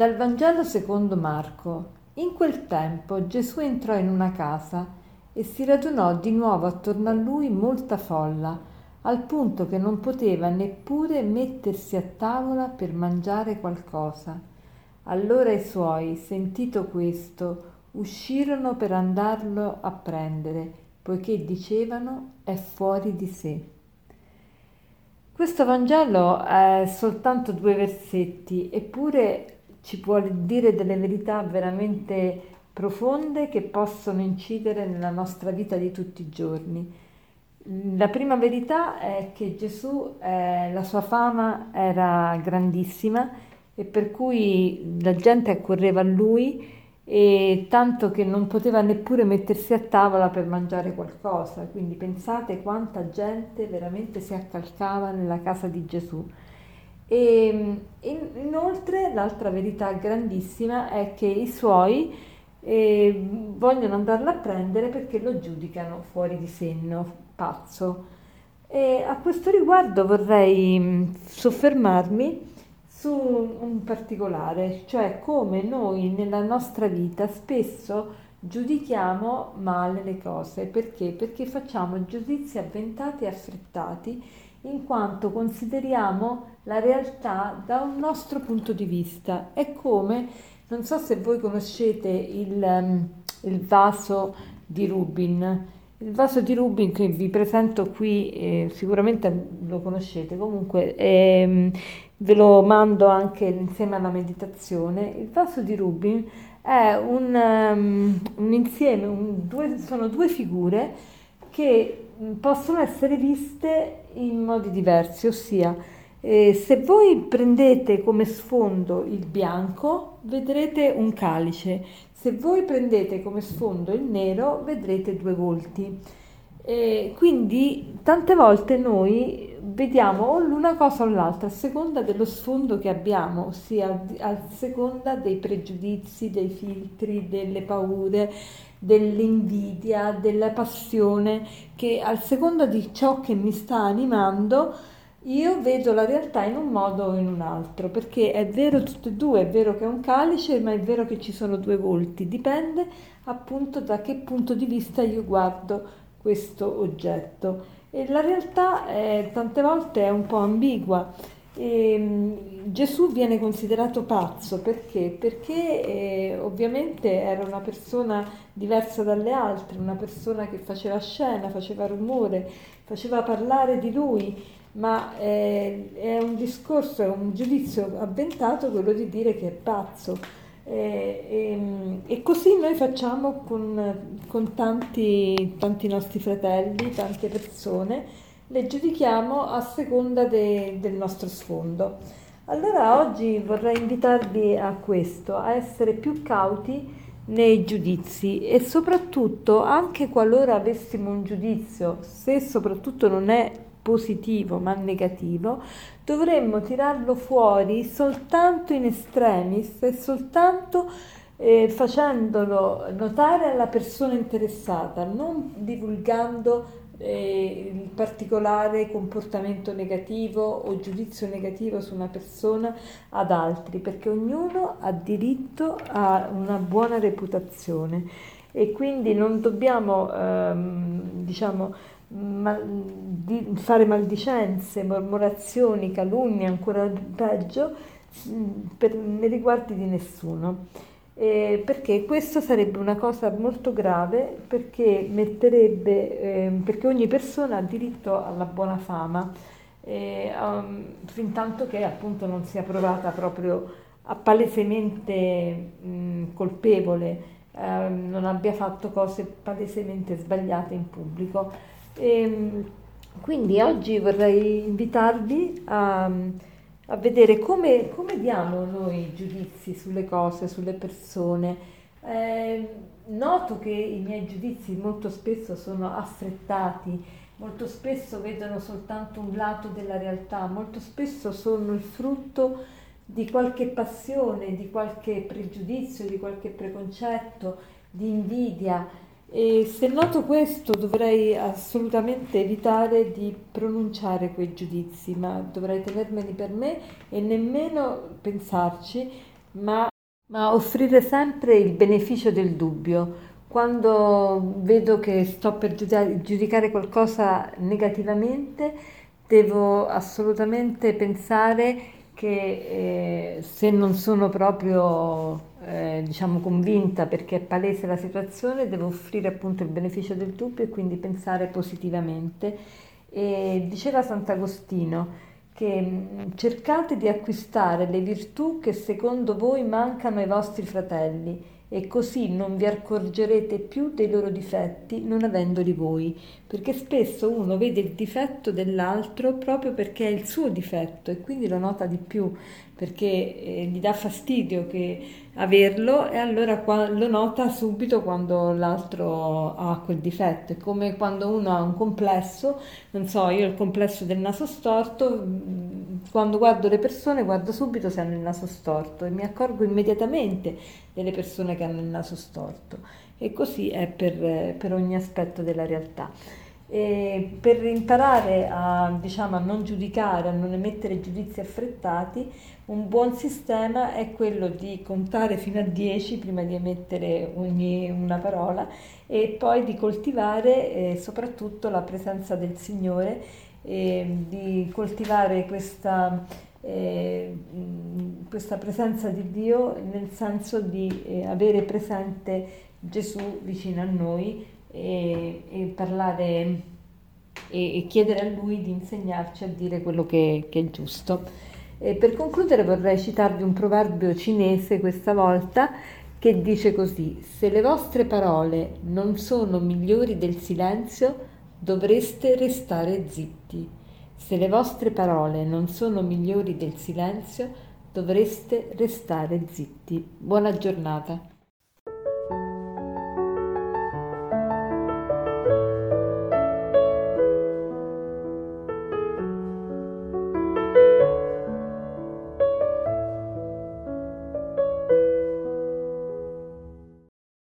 Dal Vangelo secondo Marco. In quel tempo Gesù entrò in una casa e si radunò di nuovo attorno a lui molta folla, al punto che non poteva neppure mettersi a tavola per mangiare qualcosa. Allora i suoi, sentito questo, uscirono per andarlo a prendere, poiché dicevano è fuori di sé. Questo Vangelo è soltanto due versetti, eppure ci può dire delle verità veramente profonde che possono incidere nella nostra vita di tutti i giorni. La prima verità è che Gesù, eh, la sua fama era grandissima e per cui la gente accorreva a lui e tanto che non poteva neppure mettersi a tavola per mangiare qualcosa. Quindi pensate quanta gente veramente si accalcava nella casa di Gesù. E inoltre l'altra verità grandissima è che i suoi eh, vogliono andarlo a prendere perché lo giudicano fuori di senno, pazzo. E a questo riguardo vorrei mm, soffermarmi su un particolare, cioè come noi nella nostra vita spesso giudichiamo male le cose. Perché? Perché facciamo giudizi avventati e affrettati in quanto consideriamo la realtà da un nostro punto di vista. È come, non so se voi conoscete il, um, il vaso di Rubin. Il vaso di Rubin che vi presento qui, eh, sicuramente lo conoscete, comunque eh, ve lo mando anche insieme alla meditazione. Il vaso di Rubin è un, um, un insieme, un, due, sono due figure che possono essere viste in modi diversi, ossia eh, se voi prendete come sfondo il bianco vedrete un calice, se voi prendete come sfondo il nero vedrete due volti. E quindi tante volte noi vediamo o l'una cosa o l'altra a seconda dello sfondo che abbiamo, ossia a seconda dei pregiudizi, dei filtri, delle paure, dell'invidia, della passione, che a seconda di ciò che mi sta animando io vedo la realtà in un modo o in un altro, perché è vero tutte e due, è vero che è un calice, ma è vero che ci sono due volti, dipende appunto da che punto di vista io guardo questo oggetto. E la realtà è, tante volte è un po' ambigua. E, mm, Gesù viene considerato pazzo perché? Perché eh, ovviamente era una persona diversa dalle altre, una persona che faceva scena, faceva rumore, faceva parlare di lui, ma eh, è un discorso, è un giudizio avventato quello di dire che è pazzo. E, e, e, così noi facciamo con, con tanti, tanti, nostri fratelli, tante persone, le giudichiamo a seconda de, del nostro sfondo. Allora oggi vorrei invitarvi a questo, a essere più cauti nei giudizi e soprattutto anche qualora avessimo un giudizio, se soprattutto non è positivo ma negativo, dovremmo tirarlo fuori soltanto in estremis e soltanto eh, facendolo notare alla persona interessata, non divulgando eh, il particolare comportamento negativo o giudizio negativo su una persona ad altri, perché ognuno ha diritto a una buona reputazione. E quindi non dobbiamo, ehm, diciamo, mal, di fare maldicenze, mormorazioni, calunnie, ancora peggio, mm, per, nei riguardi di nessuno. Eh, perché questo sarebbe una cosa molto grave perché metterebbe, eh, perché ogni persona ha diritto alla buona fama, eh, um, fin tanto che appunto non sia provata proprio palesemente mh, mm, colpevole, ehm, non abbia fatto cose palesemente sbagliate in pubblico. E, ehm, quindi oggi vorrei invitarvi a, a vedere come, come, diamo noi giudizi sulle cose, sulle persone. Eh, noto che i miei giudizi molto spesso sono affrettati, molto spesso vedono soltanto un lato della realtà, molto spesso sono il frutto di qualche passione, di qualche pregiudizio, di qualche preconcetto, di invidia e se noto questo dovrei assolutamente evitare di pronunciare quei giudizi, ma dovrei tenermeli per me e nemmeno pensarci ma, ma offrire sempre il beneficio del dubbio. Quando vedo che sto per giudicare qualcosa negativamente, devo assolutamente pensare che eh, se non sono proprio eh, diciamo convinta perché è palese la situazione, devo offrire appunto il beneficio del dubbio e quindi pensare positivamente. E diceva Sant'Agostino che mm, cercate di acquistare le virtù che secondo voi mancano ai vostri fratelli e così non vi accorgerete più dei loro difetti non avendoli voi, perché spesso uno vede il difetto dell'altro proprio perché è il suo difetto e quindi lo nota di più, perché eh, gli dà fastidio che averlo e allora qua, lo nota subito quando l'altro ha quel difetto. È come quando uno ha un complesso, non so, io ho il complesso del naso storto, quando guardo le persone guardo subito se hanno il naso storto e mi accorgo immediatamente delle persone che hanno il naso storto e così è per, per ogni aspetto della realtà. E per imparare a, diciamo, a non giudicare, a non emettere giudizi affrettati, un buon sistema è quello di contare fino a 10 prima di emettere ogni una parola e poi di coltivare eh, soprattutto la presenza del Signore, eh, di coltivare questa, eh, questa, presenza di Dio nel senso di eh, avere presente Gesù vicino a noi e, e parlare e, e, chiedere a Lui di insegnarci a dire quello che, che è giusto. E per concludere vorrei citarvi un proverbio cinese questa volta che dice così, se le vostre parole non sono migliori del silenzio, dovreste restare zitti. Se le vostre parole non sono migliori del silenzio, dovreste restare zitti. Buona giornata.